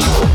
International.